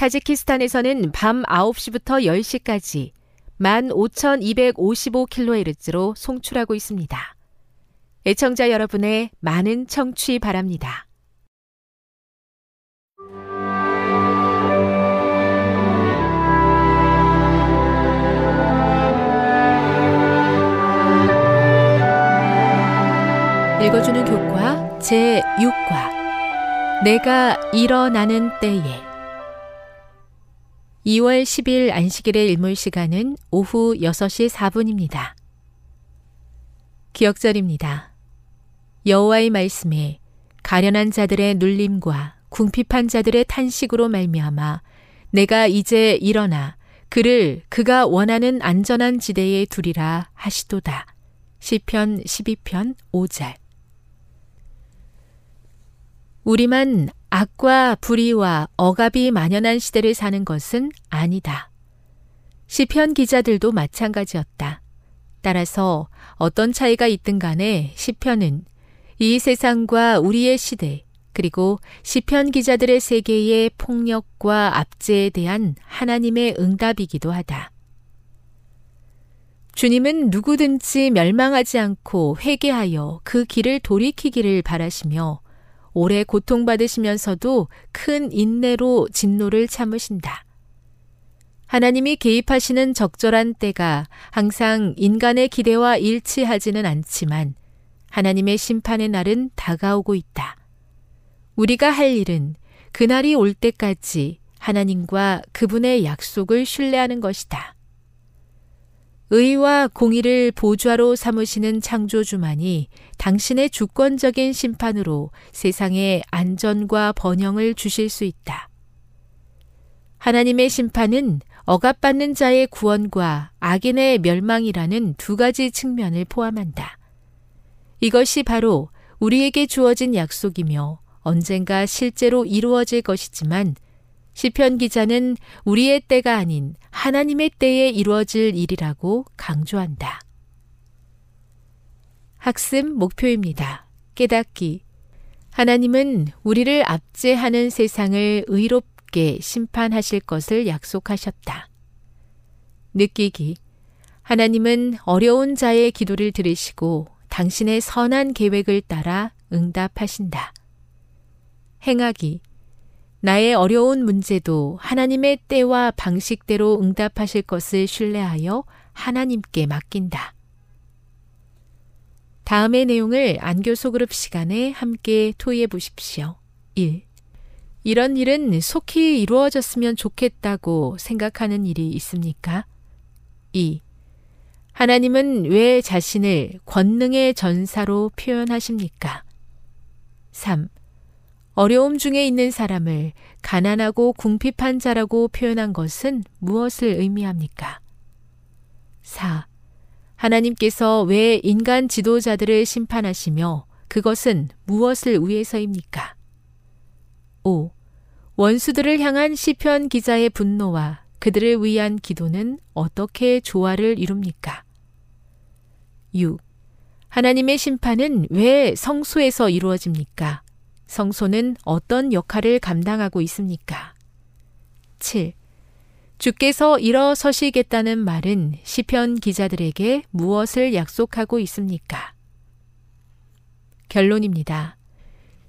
타지키스탄에서는 밤 9시부터 10시까지 15,255kHz로 송출하고 있습니다. 애청자 여러분의 많은 청취 바랍니다. 읽어주는 교과 제6과 내가 일어나는 때에 2월 10일 안식일의 일몰 시간은 오후 6시 4분입니다. 기억절입니다. 여호와의 말씀에 가련한 자들의 눌림과 궁핍한 자들의 탄식으로 말미암아 내가 이제 일어나 그를 그가 원하는 안전한 지대에 두리라 하시도다. 시편 12편 5절 우리만 악과 불의와 억압이 만연한 시대를 사는 것은 아니다. 시편 기자들도 마찬가지였다. 따라서 어떤 차이가 있든 간에 시편은 이 세상과 우리의 시대, 그리고 시편 기자들의 세계의 폭력과 압제에 대한 하나님의 응답이기도 하다. 주님은 누구든지 멸망하지 않고 회개하여 그 길을 돌이키기를 바라시며 오래 고통받으시면서도 큰 인내로 진노를 참으신다. 하나님이 개입하시는 적절한 때가 항상 인간의 기대와 일치하지는 않지만 하나님의 심판의 날은 다가오고 있다. 우리가 할 일은 그날이 올 때까지 하나님과 그분의 약속을 신뢰하는 것이다. 의와 공의를 보좌로 삼으시는 창조주만이 당신의 주권적인 심판으로 세상에 안전과 번영을 주실 수 있다. 하나님의 심판은 억압받는 자의 구원과 악인의 멸망이라는 두 가지 측면을 포함한다. 이것이 바로 우리에게 주어진 약속이며 언젠가 실제로 이루어질 것이지만 시편 기자는 우리의 때가 아닌 하나님의 때에 이루어질 일이라고 강조한다. 학습 목표입니다. 깨닫기. 하나님은 우리를 압제하는 세상을 의롭게 심판하실 것을 약속하셨다. 느끼기. 하나님은 어려운 자의 기도를 들으시고 당신의 선한 계획을 따라 응답하신다. 행하기. 나의 어려운 문제도 하나님의 때와 방식대로 응답하실 것을 신뢰하여 하나님께 맡긴다. 다음의 내용을 안교 소그룹 시간에 함께 토의해 보십시오. 1. 이런 일은 속히 이루어졌으면 좋겠다고 생각하는 일이 있습니까? 2. 하나님은 왜 자신을 권능의 전사로 표현하십니까? 3. 어려움 중에 있는 사람을 가난하고 궁핍한 자라고 표현한 것은 무엇을 의미합니까? 4. 하나님께서 왜 인간 지도자들을 심판하시며 그것은 무엇을 위해서입니까? 5. 원수들을 향한 시편 기자의 분노와 그들을 위한 기도는 어떻게 조화를 이룹니까? 6. 하나님의 심판은 왜 성소에서 이루어집니까? 성소는 어떤 역할을 감당하고 있습니까? 7. 주께서 일어서시겠다는 말은 시편 기자들에게 무엇을 약속하고 있습니까? 결론입니다.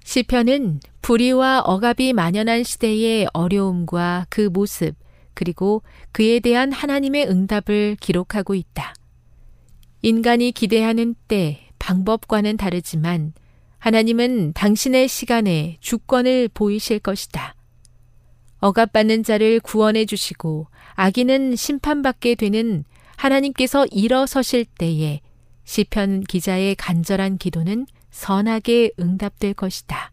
시편은 불의와 억압이 만연한 시대의 어려움과 그 모습, 그리고 그에 대한 하나님의 응답을 기록하고 있다. 인간이 기대하는 때, 방법과는 다르지만 하나님은 당신의 시간에 주권을 보이실 것이다. 억압받는 자를 구원해 주시고 악인은 심판받게 되는 하나님께서 일어서실 때에 시편 기자의 간절한 기도는 선하게 응답될 것이다.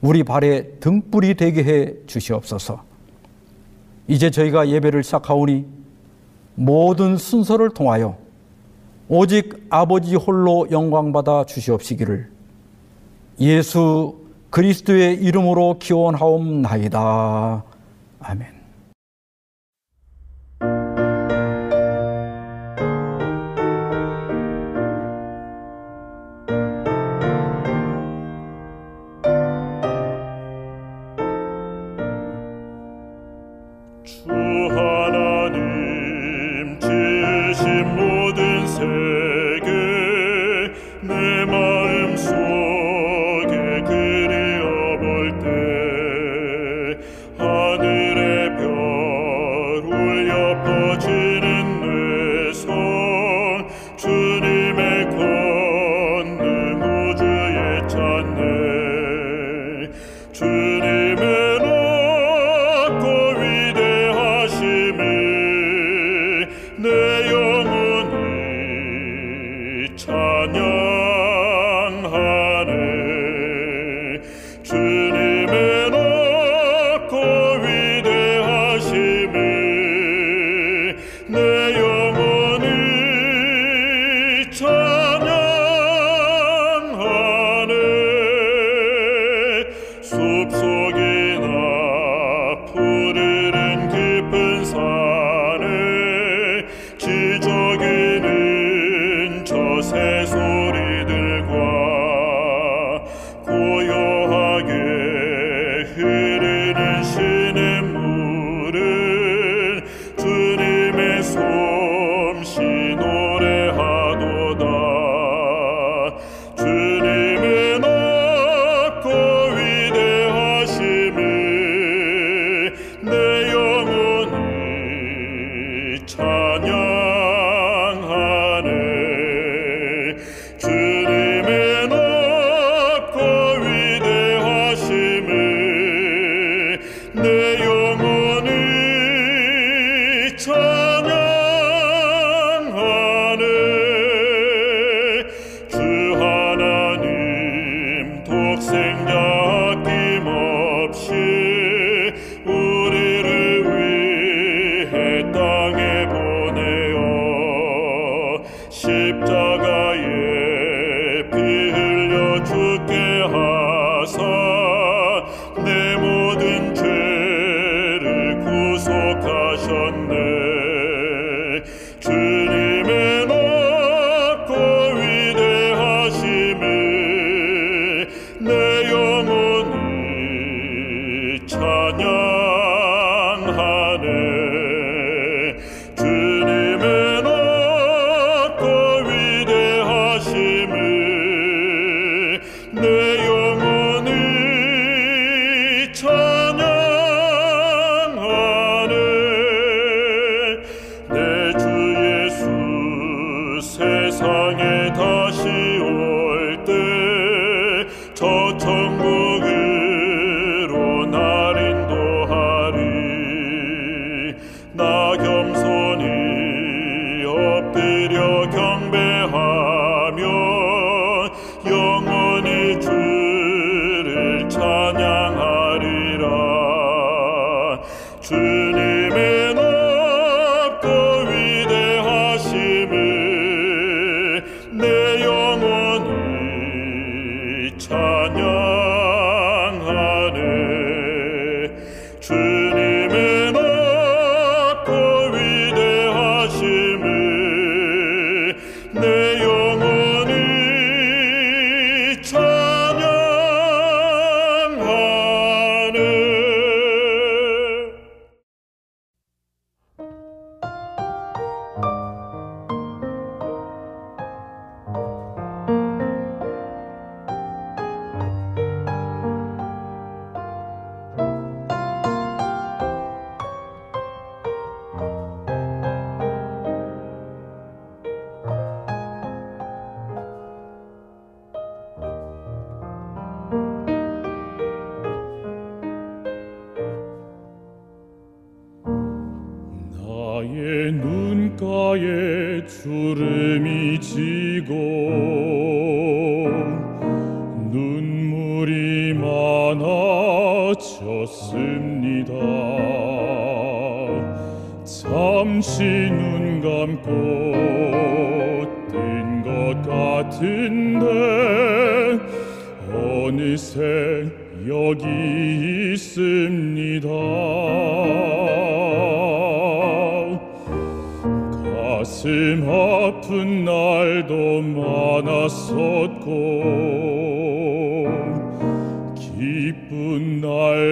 우리 발에 등불이 되게 해 주시옵소서. 이제 저희가 예배를 시작하오니 모든 순서를 통하여 오직 아버지 홀로 영광받아 주시옵시기를 예수 그리스도의 이름으로 기원하옵나이다. 아멘. young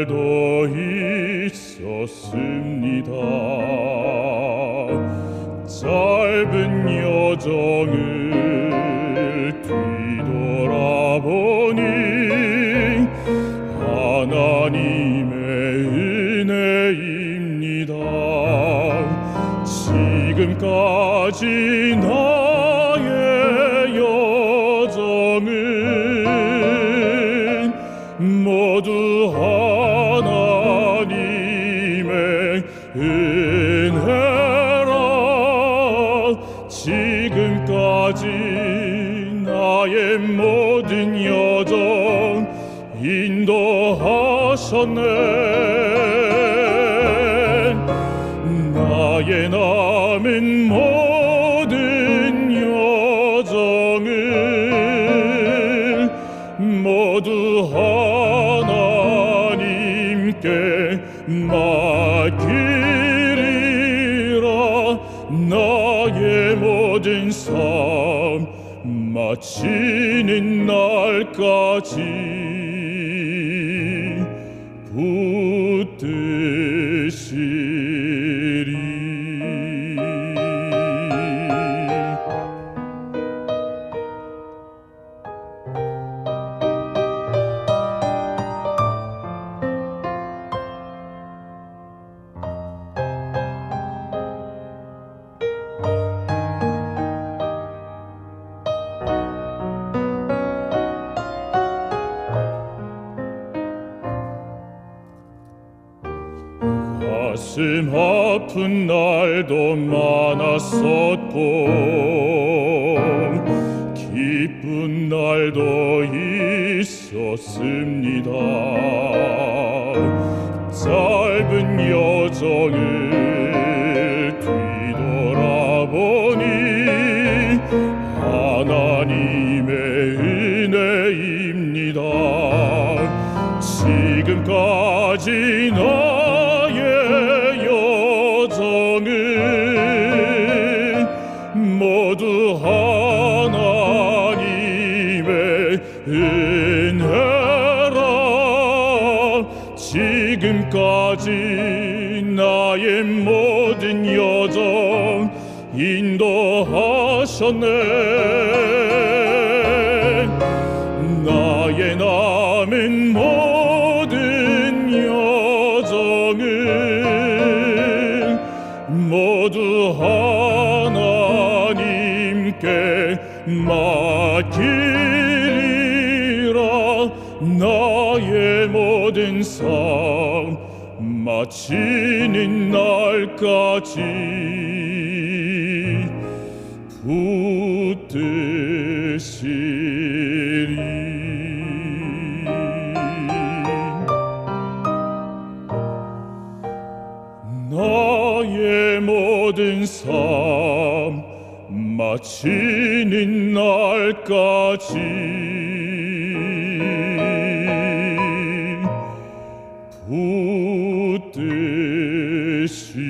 때도 있었습니다. 짧은 여정을 뒤돌아보니 하나님의 은혜입니다. 지금까지 나 하셨네. 나의 남은 모든 여정을 모두 하나님께 맡기리라. 나의 모든 삶 마치는 날까지 많았었고 기쁜 날도 있었습니다. 짧은 여정을 뒤돌아보니 하나님의 은혜입니다. 지금까지 하셨네. 나의 남은 모든 여정은 모두 하나님께 맡기리라. 나의 모든 삶 마치는 날까지 마치는 날까지. 붙드시리.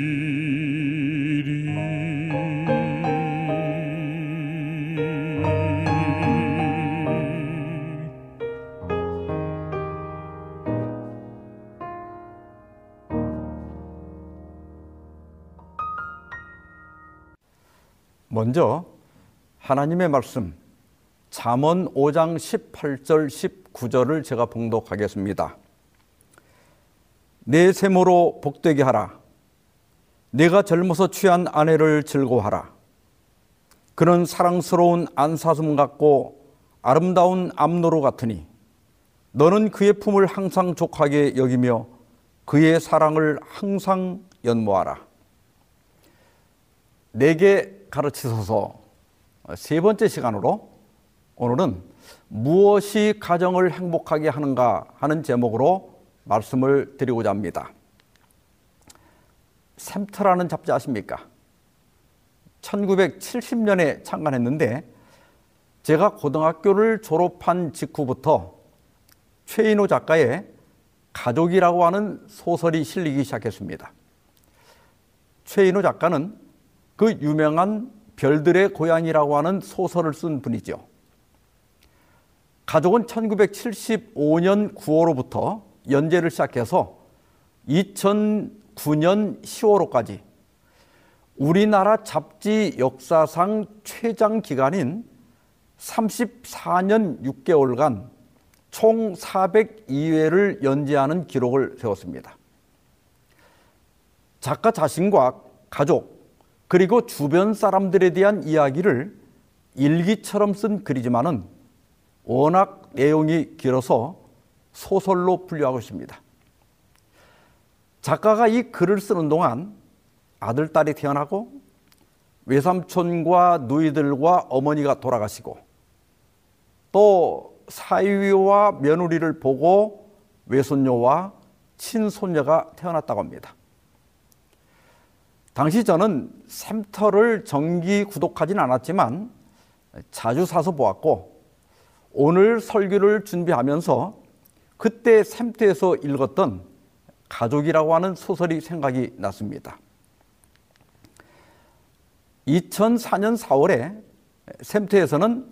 먼저 하나님의 말씀 잠언 5장 18절 19절을 제가 봉독하겠습니다. 내 세모로 복되게 하라. 내가 젊어서 취한 아내를 즐거워하라. 그는 사랑스러운 안사슴 같고 아름다운 암노루 같으니 너는 그의 품을 항상 족하게 여기며 그의 사랑을 항상 연모하라. 내게 가르치소서 세 번째 시간으로 오늘은 무엇이 가정을 행복하게 하는가 하는 제목으로 말씀을 드리고자 합니다. 샘터라는 잡지 아십니까? 1970년에 창간했는데 제가 고등학교를 졸업한 직후부터 최인호 작가의 가족이라고 하는 소설이 실리기 시작했습니다. 최인호 작가는 그 유명한 별들의 고향이라고 하는 소설을 쓴 분이죠. 가족은 1975년 9월로부터 연재를 시작해서 2009년 10월호까지 우리나라 잡지 역사상 최장 기간인 34년 6개월간 총 402회를 연재하는 기록을 세웠습니다. 작가 자신과 가족, 그리고 주변 사람들에 대한 이야기를 일기처럼 쓴 글이지만은 워낙 내용이 길어서 소설로 분류하고 있습니다. 작가가 이 글을 쓰는 동안 아들, 딸이 태어나고 외삼촌과 누이들과 어머니가 돌아가시고 또 사위와 며느리를 보고 외손녀와 친손녀가 태어났다고 합니다. 당시 저는 샘터를 정기 구독하진 않았지만 자주 사서 보았고 오늘 설교를 준비하면서 그때 샘터에서 읽었던 가족이라고 하는 소설이 생각이 났습니다. 2004년 4월에 샘터에서는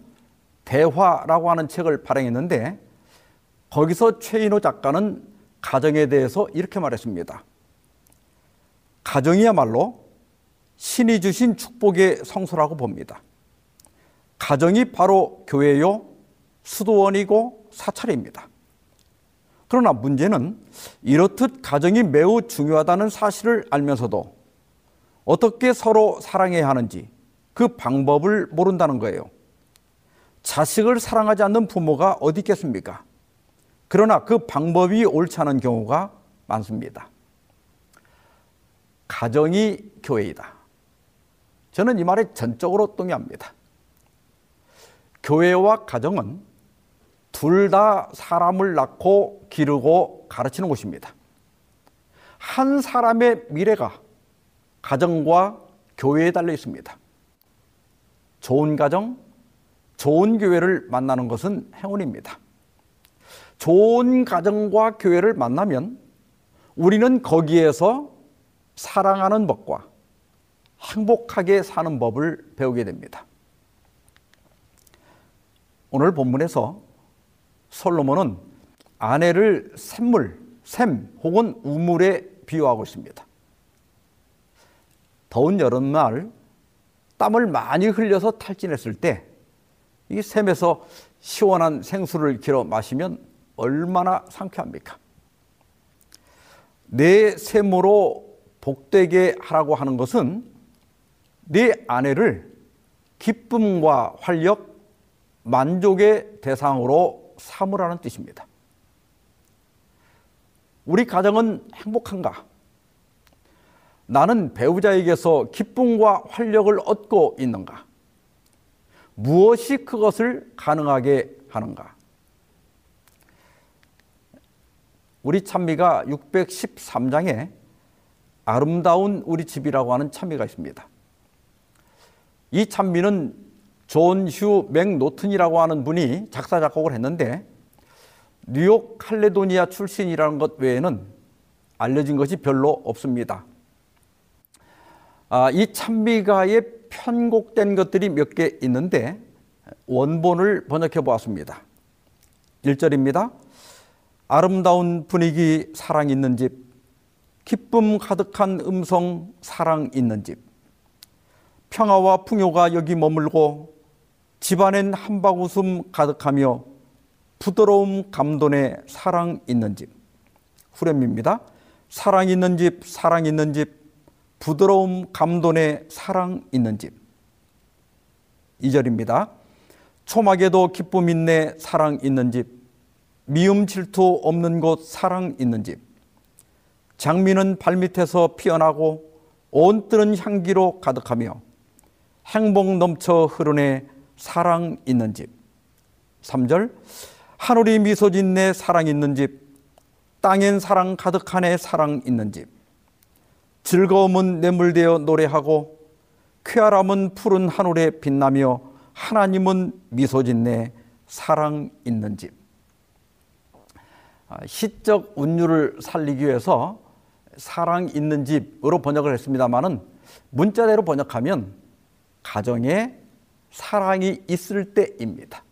대화라고 하는 책을 발행했는데 거기서 최인호 작가는 가정에 대해서 이렇게 말했습니다. 가정이야말로 신이 주신 축복의 성소라고 봅니다. 가정이 바로 교회요, 수도원이고 사찰입니다. 그러나 문제는 이렇듯 가정이 매우 중요하다는 사실을 알면서도 어떻게 서로 사랑해야 하는지 그 방법을 모른다는 거예요. 자식을 사랑하지 않는 부모가 어디 있겠습니까? 그러나 그 방법이 옳지 않은 경우가 많습니다. 가정이 교회이다. 저는 이 말에 전적으로 동의합니다. 교회와 가정은 둘 다 사람을 낳고 기르고 가르치는 곳입니다. 한 사람의 미래가 가정과 교회에 달려 있습니다. 좋은 가정, 좋은 교회를 만나는 것은 행운입니다. 좋은 가정과 교회를 만나면 우리는 거기에서 사랑하는 법과 행복하게 사는 법을 배우게 됩니다. 오늘 본문에서 솔로몬은 아내를 샘물, 샘 혹은 우물에 비유하고 있습니다. 더운 여름날 땀을 많이 흘려서 탈진했을 때 이 샘에서 시원한 생수를 길어 마시면 얼마나 상쾌합니까? 내 샘으로 복되게 하라고 하는 것은 네 아내를 기쁨과 활력, 만족의 대상으로 삼으라는 뜻입니다. 우리 가정은 행복한가? 나는 배우자에게서 기쁨과 활력을 얻고 있는가? 무엇이 그것을 가능하게 하는가? 우리 찬미가 613장에 아름다운 우리 집이라고 하는 찬미가 있습니다. 이 찬미는 존 휴 맥노튼이라고 하는 분이 작사 작곡을 했는데 뉴욕 칼레도니아 출신이라는 것 외에는 알려진 것이 별로 없습니다. 아, 이 찬미가에 편곡된 것들이 몇 개 있는데 원본을 번역해 보았습니다. 1절입니다. 아름다운 분위기 사랑 있는 집, 기쁨 가득한 음성 사랑 있는 집, 평화와 풍요가 여기 머물고 집안엔 한바구음 가득하며 부드러움 감돈의 사랑 있는 집. 후렴입니다. 사랑 있는 집, 사랑 있는 집, 부드러움 감돈의 사랑 있는 집. 2절입니다. 초막에도 기쁨 있네 사랑 있는 집. 미움 질투 없는 곳 사랑 있는 집. 장미는 발밑에서 피어나고 온 뜰은 향기로 가득하며 행복 넘쳐 흐르네 사랑 있는 집. 3절 하늘이 미소 짓네 사랑 있는 집. 땅엔 사랑 가득하네 사랑 있는 집. 즐거움은 내물되어 노래하고 쾌활함은 푸른 하늘에 빛나며 하나님은 미소 짓네 사랑 있는 집. 아, 시적 운율을 살리기 위해서 사랑 있는 집으로 번역을 했습니다만은 문자대로 번역하면 가정에 사랑이 있을 때입니다.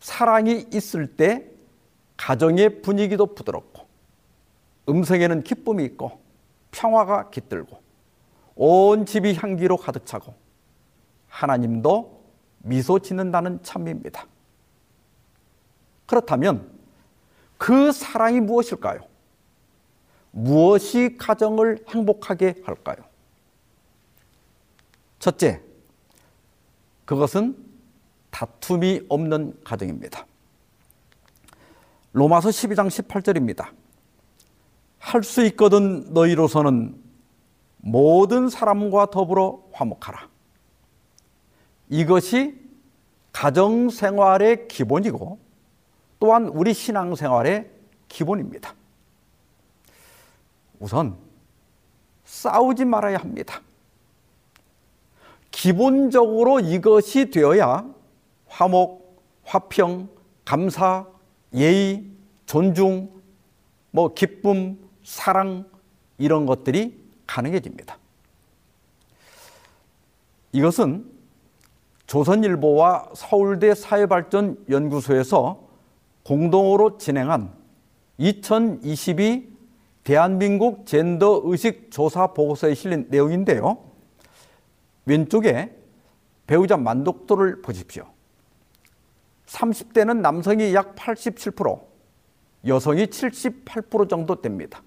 사랑이 있을 때 가정의 분위기도 부드럽고 음성에는 기쁨이 있고 평화가 깃들고 온 집이 향기로 가득 차고 하나님도 미소 짓는다는 참입니다. 그렇다면 그 사랑이 무엇일까요? 무엇이 가정을 행복하게 할까요? 첫째, 그것은 다툼이 없는 가정입니다. 로마서 12장 18절입니다. 할 수 있거든 너희로서는 모든 사람과 더불어 화목하라. 이것이 가정 생활의 기본이고 또한 우리 신앙 생활의 기본입니다. 우선 싸우지 말아야 합니다. 기본적으로 이것이 되어야 화목, 화평, 감사, 예의, 존중, 뭐 기쁨, 사랑 이런 것들이 가능해집니다. 이것은 조선일보와 서울대 사회발전연구소에서 공동으로 진행한 2022 대한민국 젠더 의식 조사 보고서에 실린 내용인데요. 왼쪽에 배우자 만족도를 보십시오. 30대는 남성이 약 87%, 여성이 78% 정도 됩니다.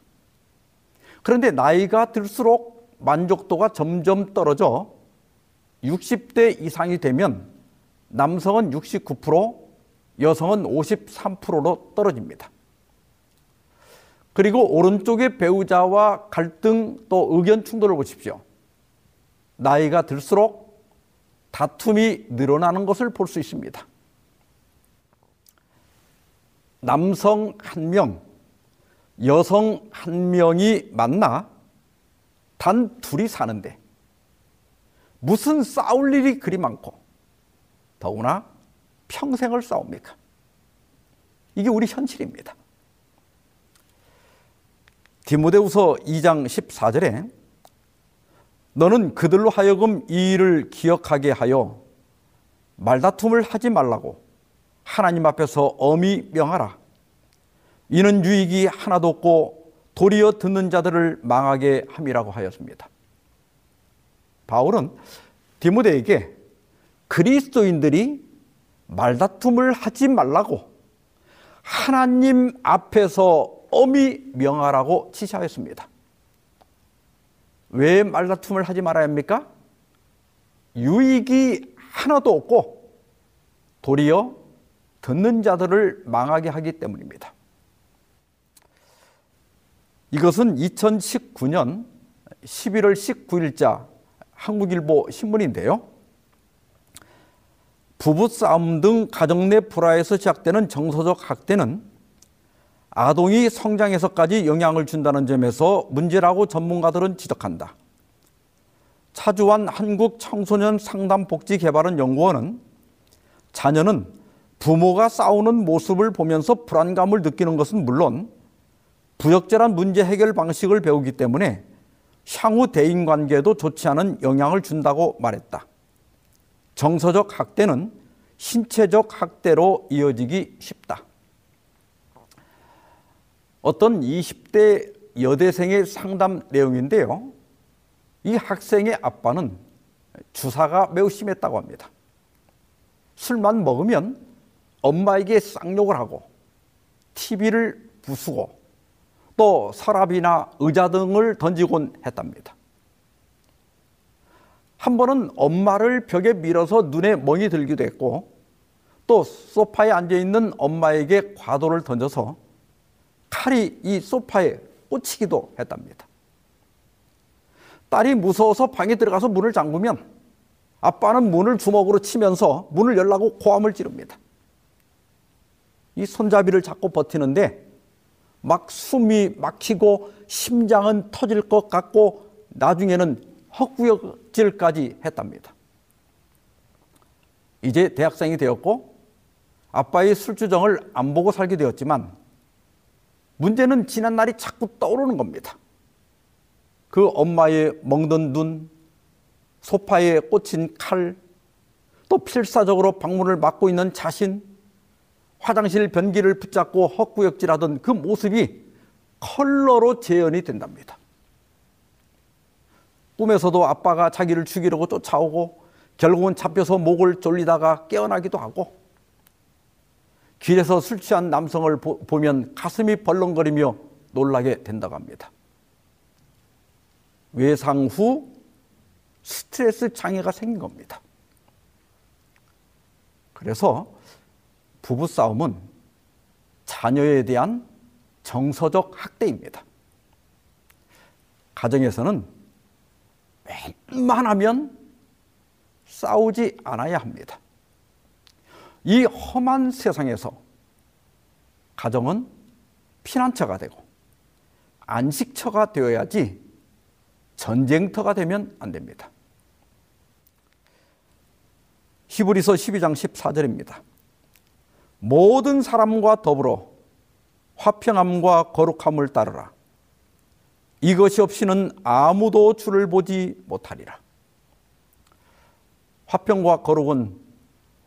그런데 나이가 들수록 만족도가 점점 떨어져 60대 이상이 되면 남성은 69%, 여성은 53%로 떨어집니다. 그리고 오른쪽의 배우자와 갈등 또 의견 충돌을 보십시오. 나이가 들수록 다툼이 늘어나는 것을 볼 수 있습니다. 남성 한 명, 여성 한 명이 만나 단 둘이 사는데 무슨 싸울 일이 그리 많고 더구나 평생을 싸웁니까? 이게 우리 현실입니다. 디모데후서 2장 14절에 너는 그들로 하여금 이 일을 기억하게 하여 말다툼을 하지 말라고 하나님 앞에서 엄히 명하라. 이는 유익이 하나도 없고 도리어 듣는 자들을 망하게 함이라고 하였습니다. 바울은 디모데에게 그리스도인들이 말다툼을 하지 말라고 하나님 앞에서 엄히 명하라고 지시하였습니다. 왜 말다툼을 하지 말아야 합니까? 유익이 하나도 없고 도리어 듣는 자들을 망하게 하기 때문입니다. 이것은 2019년 11월 19일자 한국일보 신문인데요. 부부싸움 등 가정 내 불화에서 시작되는 정서적 학대는 아동이 성장에서까지 영향을 준다는 점에서 문제라고 전문가들은 지적한다. 차주환 한국 청소년 상담복지개발원 연구원은 자녀는 부모가 싸우는 모습을 보면서 불안감을 느끼는 것은 물론 부적절한 문제 해결 방식을 배우기 때문에 향후 대인 관계에도 좋지 않은 영향을 준다고 말했다. 정서적 학대는 신체적 학대로 이어지기 쉽다. 어떤 20대 여대생의 상담 내용인데요. 이 학생의 아빠는 주사가 매우 심했다고 합니다. 술만 먹으면 엄마에게 쌍욕을 하고 TV를 부수고 또 서랍이나 의자 등을 던지곤 했답니다. 한 번은 엄마를 벽에 밀어서 눈에 멍이 들기도 했고 또 소파에 앉아 있는 엄마에게 과도를 던져서 칼이 이 소파에 꽂히기도 했답니다. 딸이 무서워서 방에 들어가서 문을 잠그면 아빠는 문을 주먹으로 치면서 문을 열라고 고함을 지릅니다. 이 손잡이를 잡고 버티는데 막 숨이 막히고 심장은 터질 것 같고 나중에는 헛구역질까지 했답니다. 이제 대학생이 되었고 아빠의 술주정을 안 보고 살게 되었지만 문제는 지난 날이 자꾸 떠오르는 겁니다. 그 엄마의 먹는 눈, 소파에 꽂힌 칼, 또 필사적으로 방문을 막고 있는 자신, 화장실 변기를 붙잡고 헛구역질하던 그 모습이 컬러로 재현이 된답니다. 꿈에서도 아빠가 자기를 죽이려고 쫓아오고 결국은 잡혀서 목을 졸리다가 깨어나기도 하고 길에서 술 취한 남성을 보, 면 가슴이 벌렁거리며 놀라게 된다고 합니다. 외상 후 스트레스 장애가 생긴 겁니다. 그래서 부부싸움은 자녀에 대한 정서적 학대입니다. 가정에서는 웬만하면 싸우지 않아야 합니다. 이 험한 세상에서 가정은 피난처가 되고 안식처가 되어야지 전쟁터가 되면 안 됩니다. 히브리서 12장 14절입니다. 모든 사람과 더불어 화평함과 거룩함을 따르라. 이것이 없이는 아무도 주를 보지 못하리라. 화평과 거룩은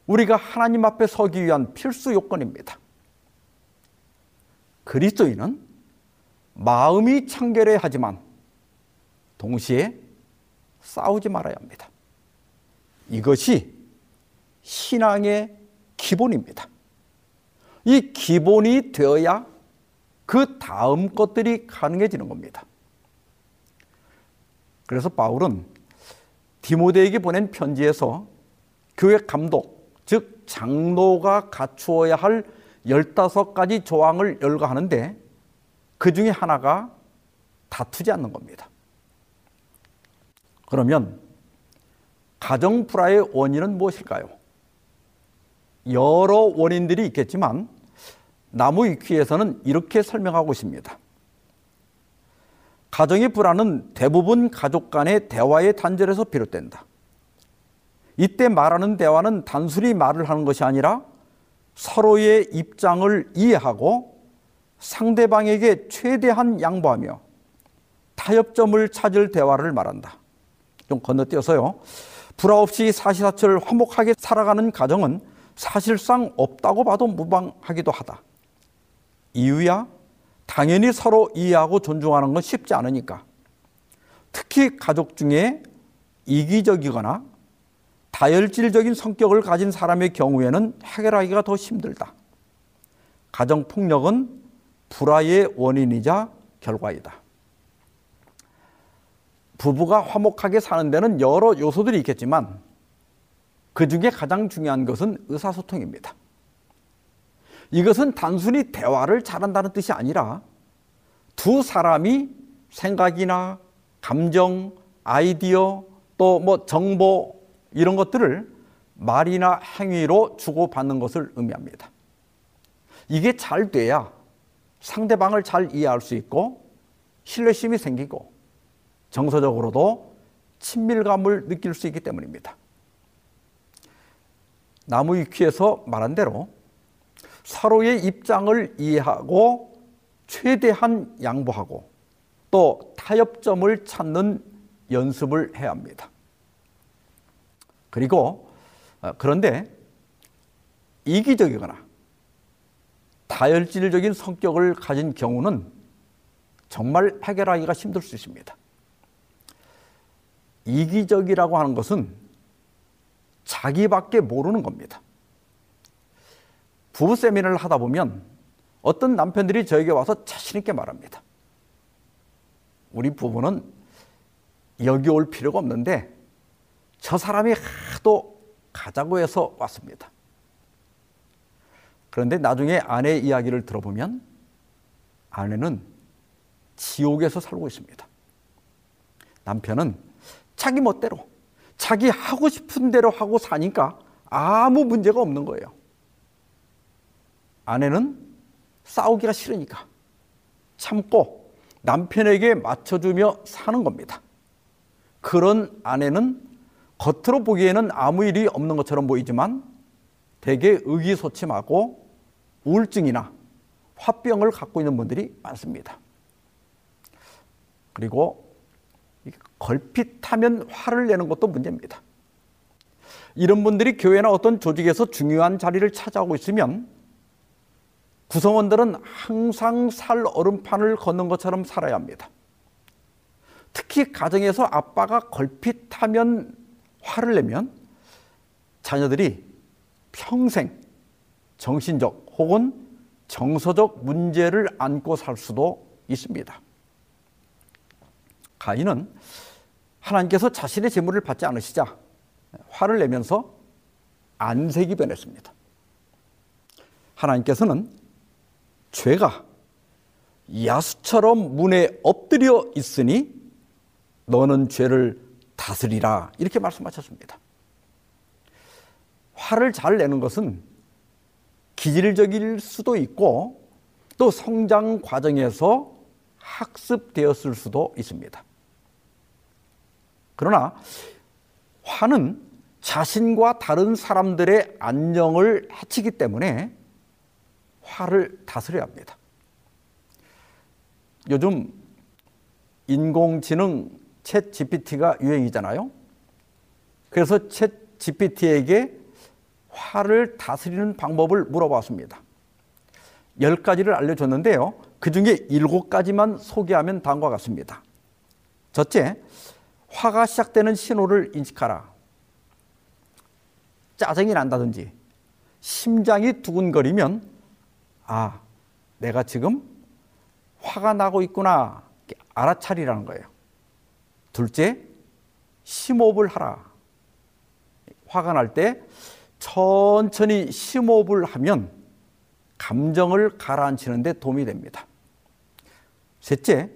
우리가 하나님 앞에 서기 위한 필수 요건입니다. 그리스도인은 마음이 청결해야 하지만 동시에 싸우지 말아야 합니다. 이것이 신앙의 기본입니다. 이 기본이 되어야 그 다음 것들이 가능해지는 겁니다. 그래서 바울은 디모데에게 보낸 편지에서 교회 감독, 즉 장로가 갖추어야 할 15가지 조항을 열거하는데 그 중에 하나가 다투지 않는 겁니다. 그러면 가정 불화의 원인은 무엇일까요? 여러 원인들이 있겠지만 나무 위키에서는 이렇게 설명하고 있습니다. 가정의 불화는 대부분 가족 간의 대화의 단절에서 비롯된다. 이때 말하는 대화는 단순히 말을 하는 것이 아니라 서로의 입장을 이해하고 상대방에게 최대한 양보하며 타협점을 찾을 대화를 말한다. 좀 건너뛰어서요. 불화 없이 사시사철 화목하게 살아가는 가정은 사실상 없다고 봐도 무방하기도 하다. 이유야 당연히 서로 이해하고 존중하는 건 쉽지 않으니까. 특히 가족 중에 이기적이거나 다혈질적인 성격을 가진 사람의 경우에는 해결하기가 더 힘들다. 가정폭력은 불화의 원인이자 결과이다. 부부가 화목하게 사는 데는 여러 요소들이 있겠지만 그 중에 가장 중요한 것은 의사소통입니다. 이것은 단순히 대화를 잘한다는 뜻이 아니라 두 사람이 생각이나 감정, 아이디어, 또 뭐 정보 이런 것들을 말이나 행위로 주고받는 것을 의미합니다. 이게 잘 돼야 상대방을 잘 이해할 수 있고 신뢰심이 생기고 정서적으로도 친밀감을 느낄 수 있기 때문입니다. 나무 위키에서 말한 대로 서로의 입장을 이해하고 최대한 양보하고 또 타협점을 찾는 연습을 해야 합니다. 그리고 어, 그런데 이기적이거나 다혈질적인 성격을 가진 경우는 정말 해결하기가 힘들 수 있습니다. 이기적이라고 하는 것은 자기밖에 모르는 겁니다. 부부 세미나를 하다 보면 어떤 남편들이 저에게 와서 자신있게 말합니다. 우리 부부는 여기 올 필요가 없는데 저 사람이 하도 가자고 해서 왔습니다. 그런데 나중에 아내 이야기를 들어보면 아내는 지옥에서 살고 있습니다. 남편은 자기 멋대로 자기 하고 싶은 대로 하고 사니까 아무 문제가 없는 거예요. 아내는 싸우기가 싫으니까 참고 남편에게 맞춰주며 사는 겁니다. 그런 아내는 겉으로 보기에는 아무 일이 없는 것처럼 보이지만 대개 의기소침하고 우울증이나 화병을 갖고 있는 분들이 많습니다. 그리고 걸핏하면 화를 내는 것도 문제입니다. 이런 분들이 교회나 어떤 조직에서 중요한 자리를 차지하고 있으면 구성원들은 항상 살 얼음판을 걷는 것처럼 살아야 합니다. 특히 가정에서 아빠가 걸핏하면 화를 내면 자녀들이 평생 정신적 혹은 정서적 문제를 안고 살 수도 있습니다. 가인은 하나님께서 자신의 재물을 받지 않으시자 화를 내면서 안색이 변했습니다. 하나님께서는 죄가 야수처럼 문에 엎드려 있으니 너는 죄를 다스리라 이렇게 말씀하셨습니다. 화를 잘 내는 것은 기질적일 수도 있고 또 성장 과정에서 학습되었을 수도 있습니다. 그러나 화는 자신과 다른 사람들의 안녕을 해치기 때문에 화를 다스려야 합니다. 요즘 인공지능 챗 GPT가 유행이잖아요. 그래서 챗 GPT에게 화를 다스리는 방법을 물어봤습니다. 열 가지를 알려줬는데요. 그 중에 일곱 가지만 소개하면 다음과 같습니다. 첫째, 화가 시작되는 신호를 인식하라. 짜증이 난다든지, 심장이 두근거리면, 아, 내가 지금 화가 나고 있구나. 알아차리라는 거예요. 둘째, 심호흡을 하라. 화가 날 때 천천히 심호흡을 하면 감정을 가라앉히는데 도움이 됩니다. 셋째,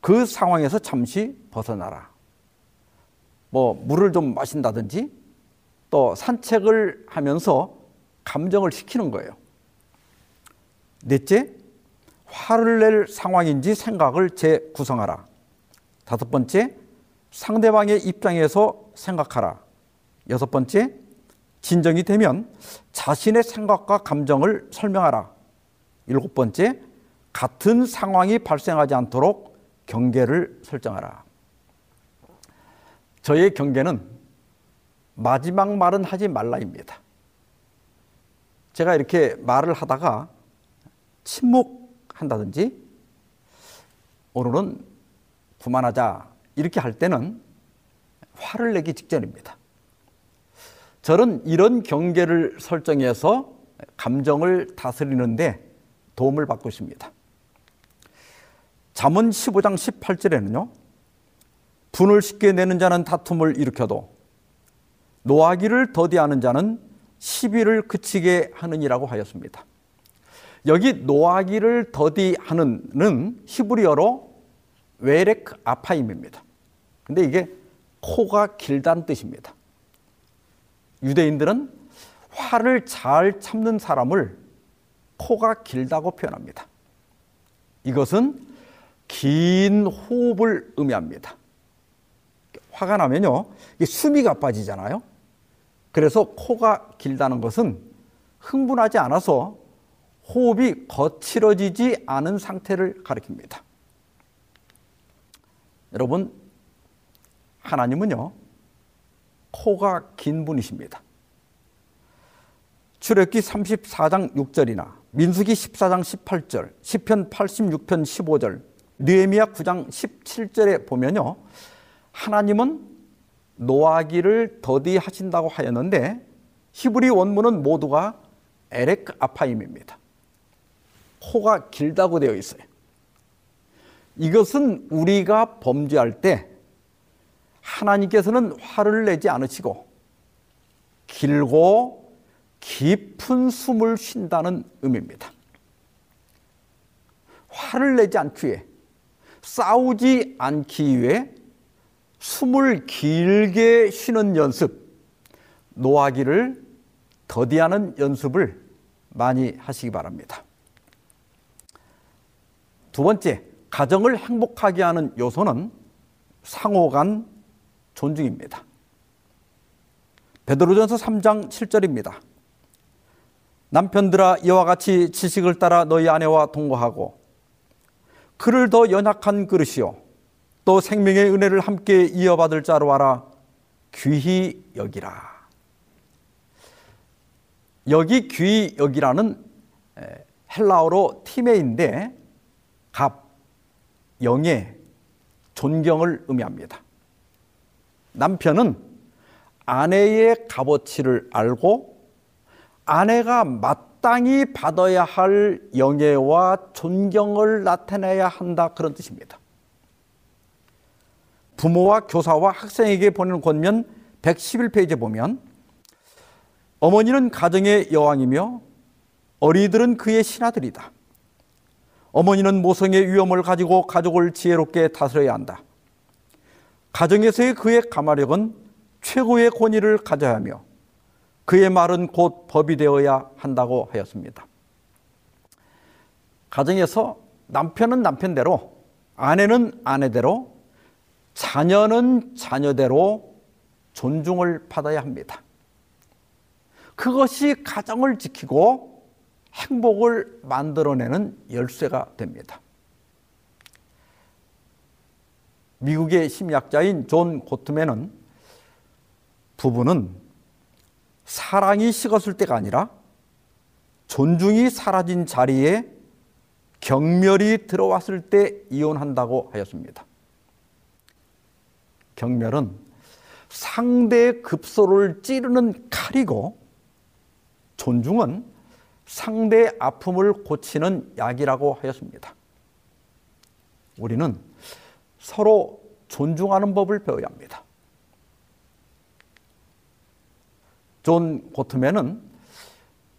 그 상황에서 잠시 벗어나라. 뭐, 물을 좀 마신다든지 또 산책을 하면서 감정을 식히는 거예요. 넷째, 화를 낼 상황인지 생각을 재구성하라. 다섯 번째, 상대방의 입장에서 생각하라. 여섯 번째, 진정이 되면 자신의 생각과 감정을 설명하라. 일곱 번째, 같은 상황이 발생하지 않도록 경계를 설정하라. 저의 경계는 마지막 말은 하지 말라입니다. 제가 이렇게 말을 하다가 침묵한다든지 오늘은 그만하자 이렇게 할 때는 화를 내기 직전입니다. 저는 이런 경계를 설정해서 감정을 다스리는데 도움을 받고 있습니다. 잠언 15장 18절에는요. 분을 쉽게 내는 자는 다툼을 일으켜도 노하기를 더디하는 자는 시비를 그치게 하느니라고 하였습니다. 여기 노하기를 더디하는는 히브리어로 웨렉 아파임입니다. 근데 이게 코가 길다는 뜻입니다. 유대인들은 화를 잘 참는 사람을 코가 길다고 표현합니다. 이것은 긴 호흡을 의미합니다. 화가 나면요, 숨이 가빠지잖아요. 그래서 코가 길다는 것은 흥분하지 않아서 호흡이 거칠어지지 않은 상태를 가리킵니다. 여러분, 하나님은요, 코가 긴 분이십니다. 출애기 34장 6절이나 민수기 14장 18절, 시편 86편 15절, 느헤미야 9장 17절에 보면요. 하나님은 노하기를 더디하신다고 하였는데 히브리 원문은 모두가 에렉 아파임입니다. 코가 길다고 되어 있어요. 이것은 우리가 범죄할 때 하나님께서는 화를 내지 않으시고 길고 깊은 숨을 쉰다는 의미입니다. 화를 내지 않기 위해 싸우지 않기 위해 숨을 길게 쉬는 연습, 노하기를 더디하는 연습을 많이 하시기 바랍니다. 두 번째, 가정을 행복하게 하는 요소는 상호 간 존중입니다. 베드로전서 3장 7절입니다. 남편들아 이와 같이 지식을 따라 너희 아내와 동거하고 그를 더 연약한 그릇이요 또 생명의 은혜를 함께 이어받을 자로 알아 귀히 여기라. 여기 귀히 여기라는 헬라어로 티메인데 갑, 영예, 존경을 의미합니다. 남편은 아내의 값어치를 알고 아내가 마땅히 받아야 할 영예와 존경을 나타내야 한다 그런 뜻입니다. 부모와 교사와 학생에게 보내는 권면 111페이지에 보면 어머니는 가정의 여왕이며 어리들은 그의 신하들이다. 어머니는 모성의 위험을 가지고 가족을 지혜롭게 다스려야 한다. 가정에서의 그의 가마력은 최고의 권위를 가져야 하며 그의 말은 곧 법이 되어야 한다고 하였습니다. 가정에서 남편은 남편대로, 아내는 아내대로, 자녀는 자녀대로 존중을 받아야 합니다. 그것이 가정을 지키고 행복을 만들어내는 열쇠가 됩니다. 미국의 심리학자인 존 고트맨은 부부는 사랑이 식었을 때가 아니라 존중이 사라진 자리에 경멸이 들어왔을 때 이혼한다고 하였습니다. 경멸은 상대의 급소를 찌르는 칼이고 존중은 상대의 아픔을 고치는 약이라고 하였습니다. 우리는 서로 존중하는 법을 배워야 합니다. 존 고트맨은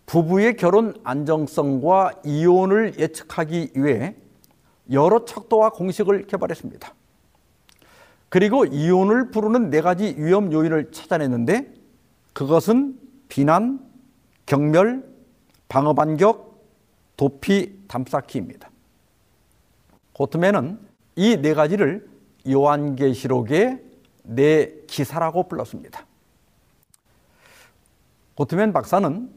부부의 결혼 안정성과 이혼을 예측하기 위해 여러 척도와 공식을 개발했습니다. 그리고 이혼을 부르는 네 가지 위험 요인을 찾아냈는데 그것은 비난, 경멸, 방어 반격, 도피, 담쌓기입니다. 고트맨은 이 네 가지를 요한계시록의 네 기사라고 불렀습니다. 고트맨 박사는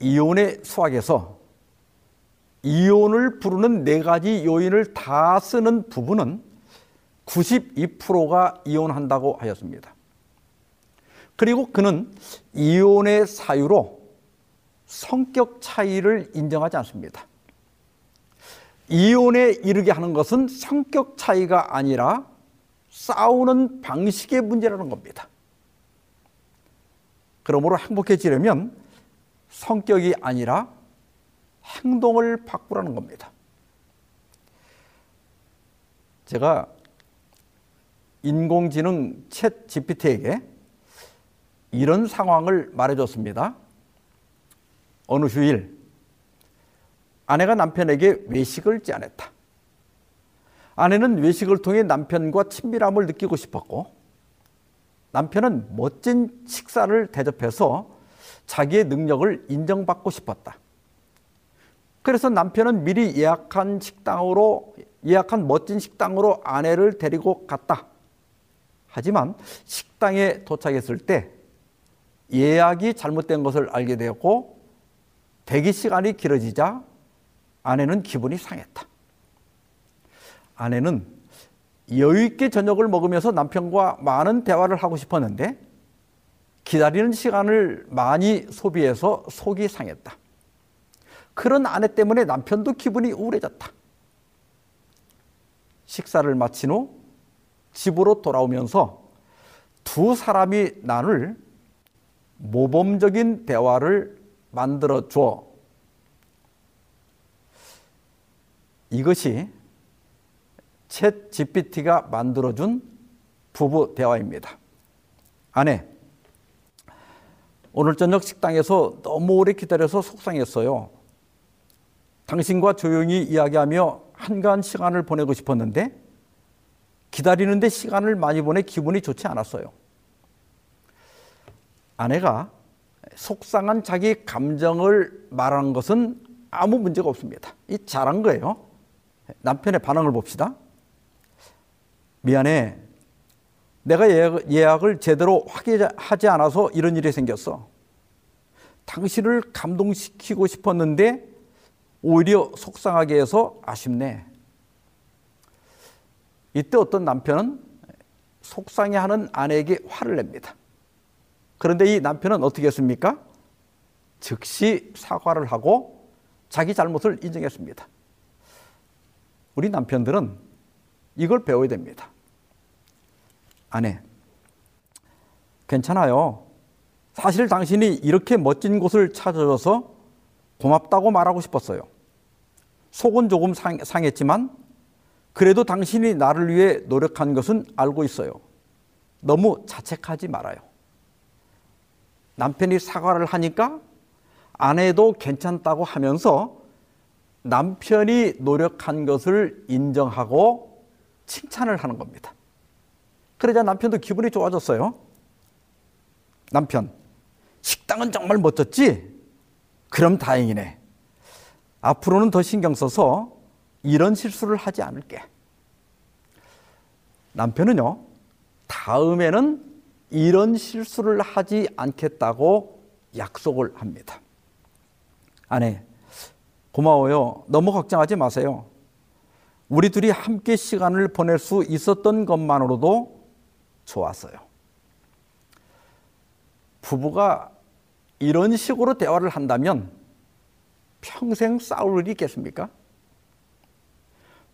이혼의 수학에서 이혼을 부르는 네 가지 요인을 다 쓰는 부부는 92%가 이혼한다고 하였습니다. 그리고 그는 이혼의 사유로 성격 차이를 인정하지 않습니다. 이혼에 이르게 하는 것은 성격 차이가 아니라 싸우는 방식의 문제라는 겁니다. 그러므로 행복해지려면 성격이 아니라 행동을 바꾸라는 겁니다. 제가 인공지능 챗 GPT에게 이런 상황을 말해줬습니다. 어느 휴일 아내가 남편에게 외식을 제안했다. 아내는 외식을 통해 남편과 친밀함을 느끼고 싶었고 남편은 멋진 식사를 대접해서 자기의 능력을 인정받고 싶었다. 그래서 남편은 미리 예약한 식당으로 예약한 멋진 식당으로 아내를 데리고 갔다. 하지만 식당에 도착했을 때 예약이 잘못된 것을 알게 되었고 대기 시간이 길어지자 아내는 기분이 상했다. 아내는 여유 있게 저녁을 먹으면서 남편과 많은 대화를 하고 싶었는데 기다리는 시간을 많이 소비해서 속이 상했다. 그런 아내 때문에 남편도 기분이 우울해졌다. 식사를 마친 후 집으로 돌아오면서 두 사람이 나눌 모범적인 대화를 만들어 줘. 이것이 챗 GPT가 만들어준 부부 대화입니다. 아내, 오늘 저녁 식당에서 너무 오래 기다려서 속상했어요. 당신과 조용히 이야기하며 한가한 시간을 보내고 싶었는데 기다리는데 시간을 많이 보내 기분이 좋지 않았어요. 아내가 속상한 자기 감정을 말하는 것은 아무 문제가 없습니다. 이 잘한 거예요. 남편의 반응을 봅시다. 미안해. 내가 예약, 을 제대로 확인하지 않아서 이런 일이 생겼어. 당신을 감동시키고 싶었는데 오히려 속상하게 해서 아쉽네. 이때 어떤 남편은 속상해하는 아내에게 화를 냅니다. 그런데 이 남편은 어떻게 했습니까? 즉시 사과를 하고 자기 잘못을 인정했습니다. 우리 남편들은 이걸 배워야 됩니다. 아내, 괜찮아요. 사실 당신이 이렇게 멋진 곳을 찾아줘서 고맙다고 말하고 싶었어요. 속은 조금 상, 상했지만 그래도 당신이 나를 위해 노력한 것은 알고 있어요. 너무 자책하지 말아요. 남편이 사과를 하니까 아내도 괜찮다고 하면서 남편이 노력한 것을 인정하고 칭찬을 하는 겁니다. 그러자 남편도 기분이 좋아졌어요. 남편, 식당은 정말 멋졌지? 그럼 다행이네. 앞으로는 더 신경 써서 이런 실수를 하지 않을게. 남편은요, 다음에는 이런 실수를 하지 않겠다고 약속을 합니다. 아내, 고마워요. 너무 걱정하지 마세요. 우리 둘이 함께 시간을 보낼 수 있었던 것만으로도 좋았어요. 부부가 이런 식으로 대화를 한다면 평생 싸울 일이 있겠습니까?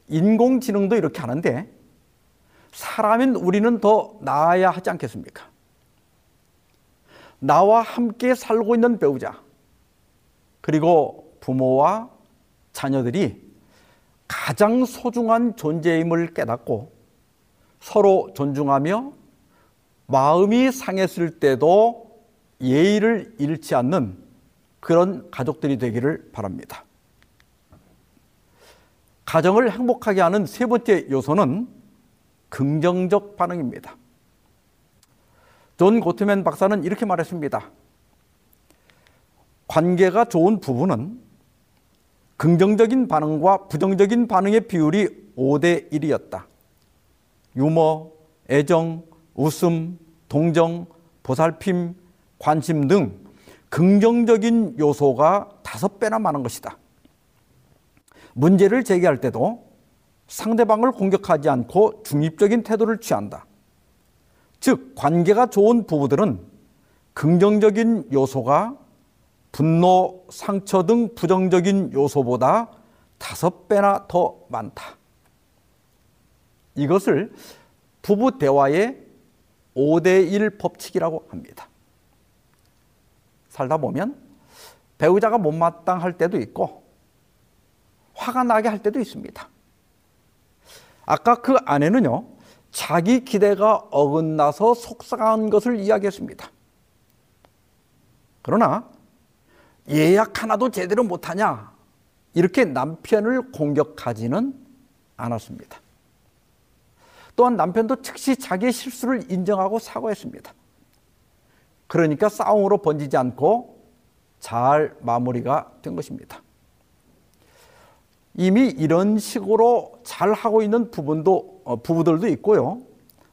인공지능도 이렇게 하는데 사람인 우리는 더 나아야 하지 않겠습니까? 나와 함께 살고 있는 배우자, 그리고 부모와 자녀들이 가장 소중한 존재임을 깨닫고 서로 존중하며 마음이 상했을 때도 예의를 잃지 않는 그런 가족들이 되기를 바랍니다. 가정을 행복하게 하는 세 번째 요소는 긍정적 반응입니다. 존 고트맨 박사는 이렇게 말했습니다. 관계가 좋은 부부는 긍정적인 반응과 부정적인 반응의 비율이 5대 1이었다. 유머, 애정, 웃음, 동정, 보살핌, 관심 등 긍정적인 요소가 다섯 배나 많은 것이다. 문제를 제기할 때도 상대방을 공격하지 않고 중립적인 태도를 취한다. 즉, 관계가 좋은 부부들은 긍정적인 요소가 분노, 상처 등 부정적인 요소보다 다섯 배나 더 많다. 이것을 부부 대화의 5대1 법칙이라고 합니다. 살다 보면 배우자가 못마땅할 때도 있고 화가 나게 할 때도 있습니다. 아까 그 아내는요, 자기 기대가 어긋나서 속상한 것을 이야기했습니다. 그러나 예약 하나도 제대로 못하냐? 이렇게 남편을 공격하지는 않았습니다. 또한 남편도 즉시 자기의 실수를 인정하고 사과했습니다. 그러니까 싸움으로 번지지 않고 잘 마무리가 된 것입니다. 이미 이런 식으로 잘 하고 있는 부분도 어, 부부들도 있고요.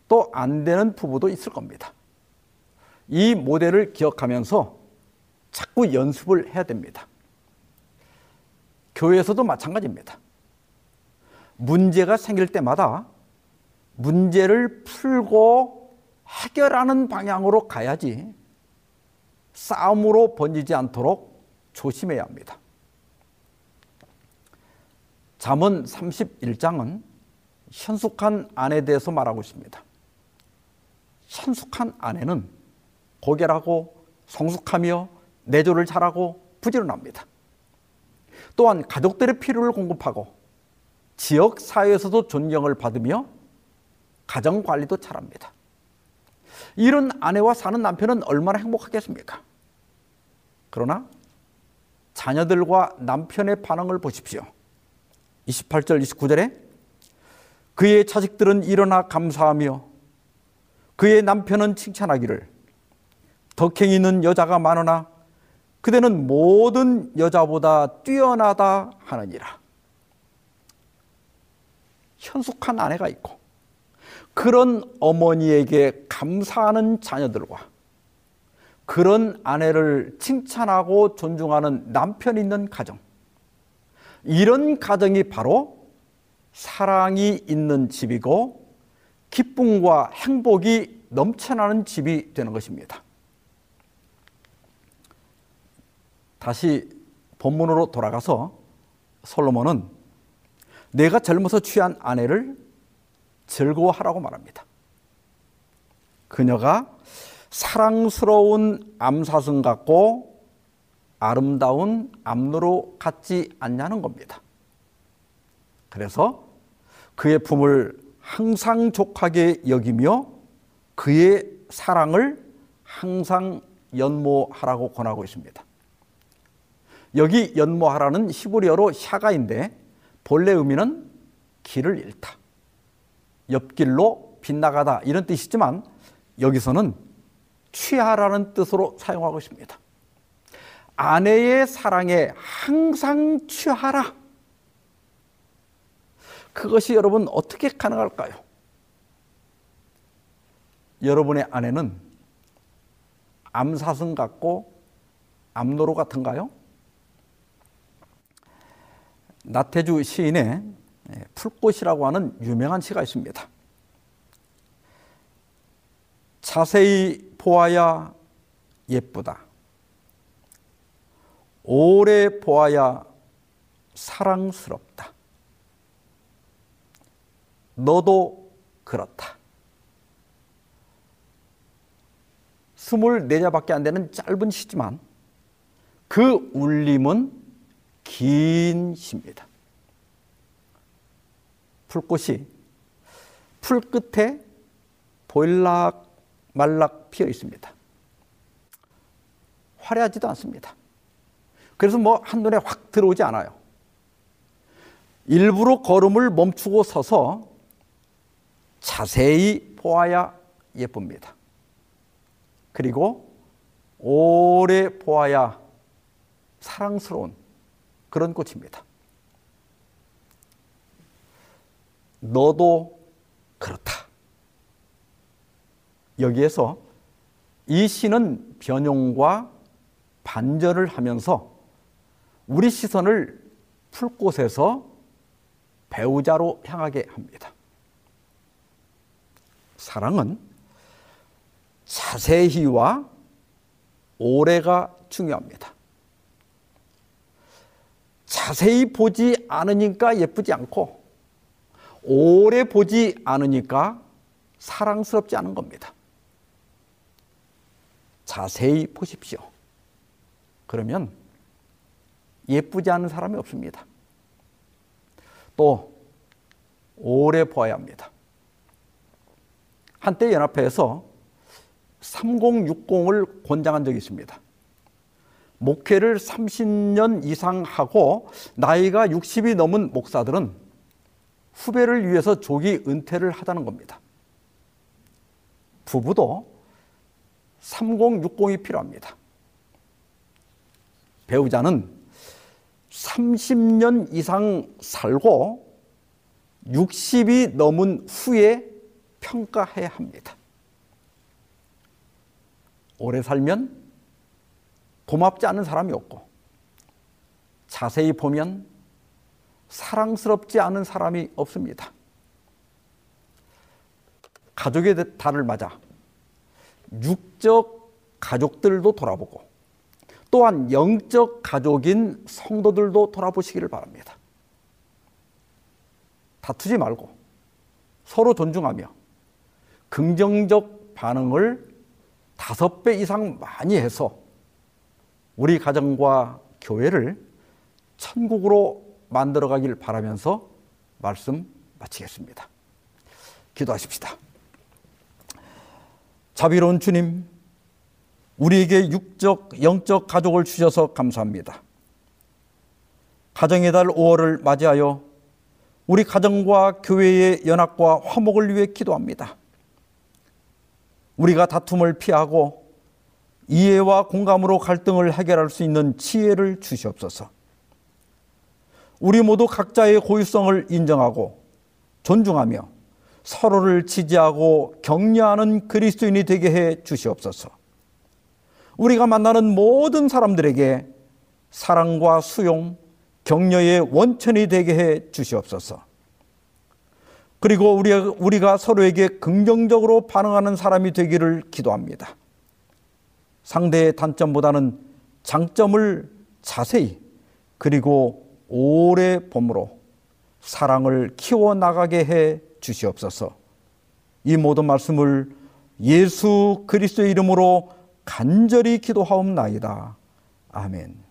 또 안 되는 부부도 있을 겁니다. 이 모델을 기억하면서 자꾸 연습을 해야 됩니다. 교회에서도 마찬가지입니다. 문제가 생길 때마다 문제를 풀고 해결하는 방향으로 가야지 싸움으로 번지지 않도록 조심해야 합니다. 잠언 31장은 현숙한 아내에 대해서 말하고 있습니다. 현숙한 아내는 고결하고 성숙하며 내조를 잘하고 부지런합니다. 또한 가족들의 필요를 공급하고 지역 사회에서도 존경을 받으며 가정 관리도 잘합니다. 이런 아내와 사는 남편은 얼마나 행복하겠습니까? 그러나 자녀들과 남편의 반응을 보십시오. 28절, 29절에 그의 자식들은 일어나 감사하며 그의 남편은 칭찬하기를 덕행 있는 여자가 많으나 그대는 모든 여자보다 뛰어나다 하느니라. 현숙한 아내가 있고 그런 어머니에게 감사하는 자녀들과 그런 아내를 칭찬하고 존중하는 남편 있는 가정. 이런 가정이 바로 사랑이 있는 집이고 기쁨과 행복이 넘쳐나는 집이 되는 것입니다. 다시 본문으로 돌아가서 솔로몬은 내가 젊어서 취한 아내를 즐거워하라고 말합니다. 그녀가 사랑스러운 암사슴 같고 아름다운 암로로 같지 않냐는 겁니다. 그래서 그의 품을 항상 족하게 여기며 그의 사랑을 항상 연모하라고 권하고 있습니다. 여기 연모하라는 히브리어로 샤가인데 본래 의미는 길을 잃다. 옆길로 빗나가다 이런 뜻이지만 여기서는 취하라는 뜻으로 사용하고 있습니다. 아내의 사랑에 항상 취하라. 그것이 여러분 어떻게 가능할까요? 여러분의 아내는 암사슴 같고 암노루 같은가요? 나태주 시인의 풀꽃이라고 하는 유명한 시가 있습니다. 자세히 보아야 예쁘다. 오래 보아야 사랑스럽다. 너도 그렇다. 스물네 자밖에 안 되는 짧은 시지만 그 울림은 긴 시입니다. 풀꽃이 풀 끝에 보일락 말락 피어 있습니다. 화려하지도 않습니다. 그래서 뭐 한눈에 확 들어오지 않아요. 일부러 걸음을 멈추고 서서 자세히 보아야 예쁩니다. 그리고 오래 보아야 사랑스러운 그런 꽃입니다. 너도 그렇다. 여기에서 이 시는 변용과 반전을 하면서 우리 시선을 풀꽃에서 배우자로 향하게 합니다. 사랑은 자세히와 오래가 중요합니다. 자세히 보지 않으니까 예쁘지 않고 오래 보지 않으니까 사랑스럽지 않은 겁니다. 자세히 보십시오. 그러면 예쁘지 않은 사람이 없습니다. 또 오래 보아야 합니다. 한때 연합회에서 3060을 권장한 적이 있습니다. 목회를 30년 이상 하고 나이가 60이 넘은 목사들은 후배를 위해서 조기 은퇴를 하자는 겁니다. 부부도 3060이 필요합니다. 배우자는 30년 이상 살고 60이 넘은 후에 평가해야 합니다. 오래 살면 고맙지 않은 사람이 없고 자세히 보면 사랑스럽지 않은 사람이 없습니다. 가족의 달을 맞아 육적 가족들도 돌아보고 또한 영적 가족인 성도들도 돌아보시기를 바랍니다. 다투지 말고 서로 존중하며 긍정적 반응을 다섯 배 이상 많이 해서 우리 가정과 교회를 천국으로 만들어 가길 바라면서 말씀 마치겠습니다. 기도하십시다. 자비로운 주님, 우리에게 육적, 영적 가족을 주셔서 감사합니다. 가정의 달 5월을 맞이하여 우리 가정과 교회의 연합과 화목을 위해 기도합니다. 우리가 다툼을 피하고 이해와 공감으로 갈등을 해결할 수 있는 지혜를 주시옵소서. 우리 모두 각자의 고유성을 인정하고 존중하며 서로를 지지하고 격려하는 그리스도인이 되게 해 주시옵소서. 우리가 만나는 모든 사람들에게 사랑과 수용, 격려의 원천이 되게 해 주시옵소서. 그리고 우리가, 우리가 서로에게 긍정적으로 반응하는 사람이 되기를 기도합니다. 상대의 단점보다는 장점을 자세히 그리고 오래 봄으로 사랑을 키워나가게 해 주시옵소서. 이 모든 말씀을 예수 그리스도의 이름으로 간절히 기도하옵나이다. 아멘.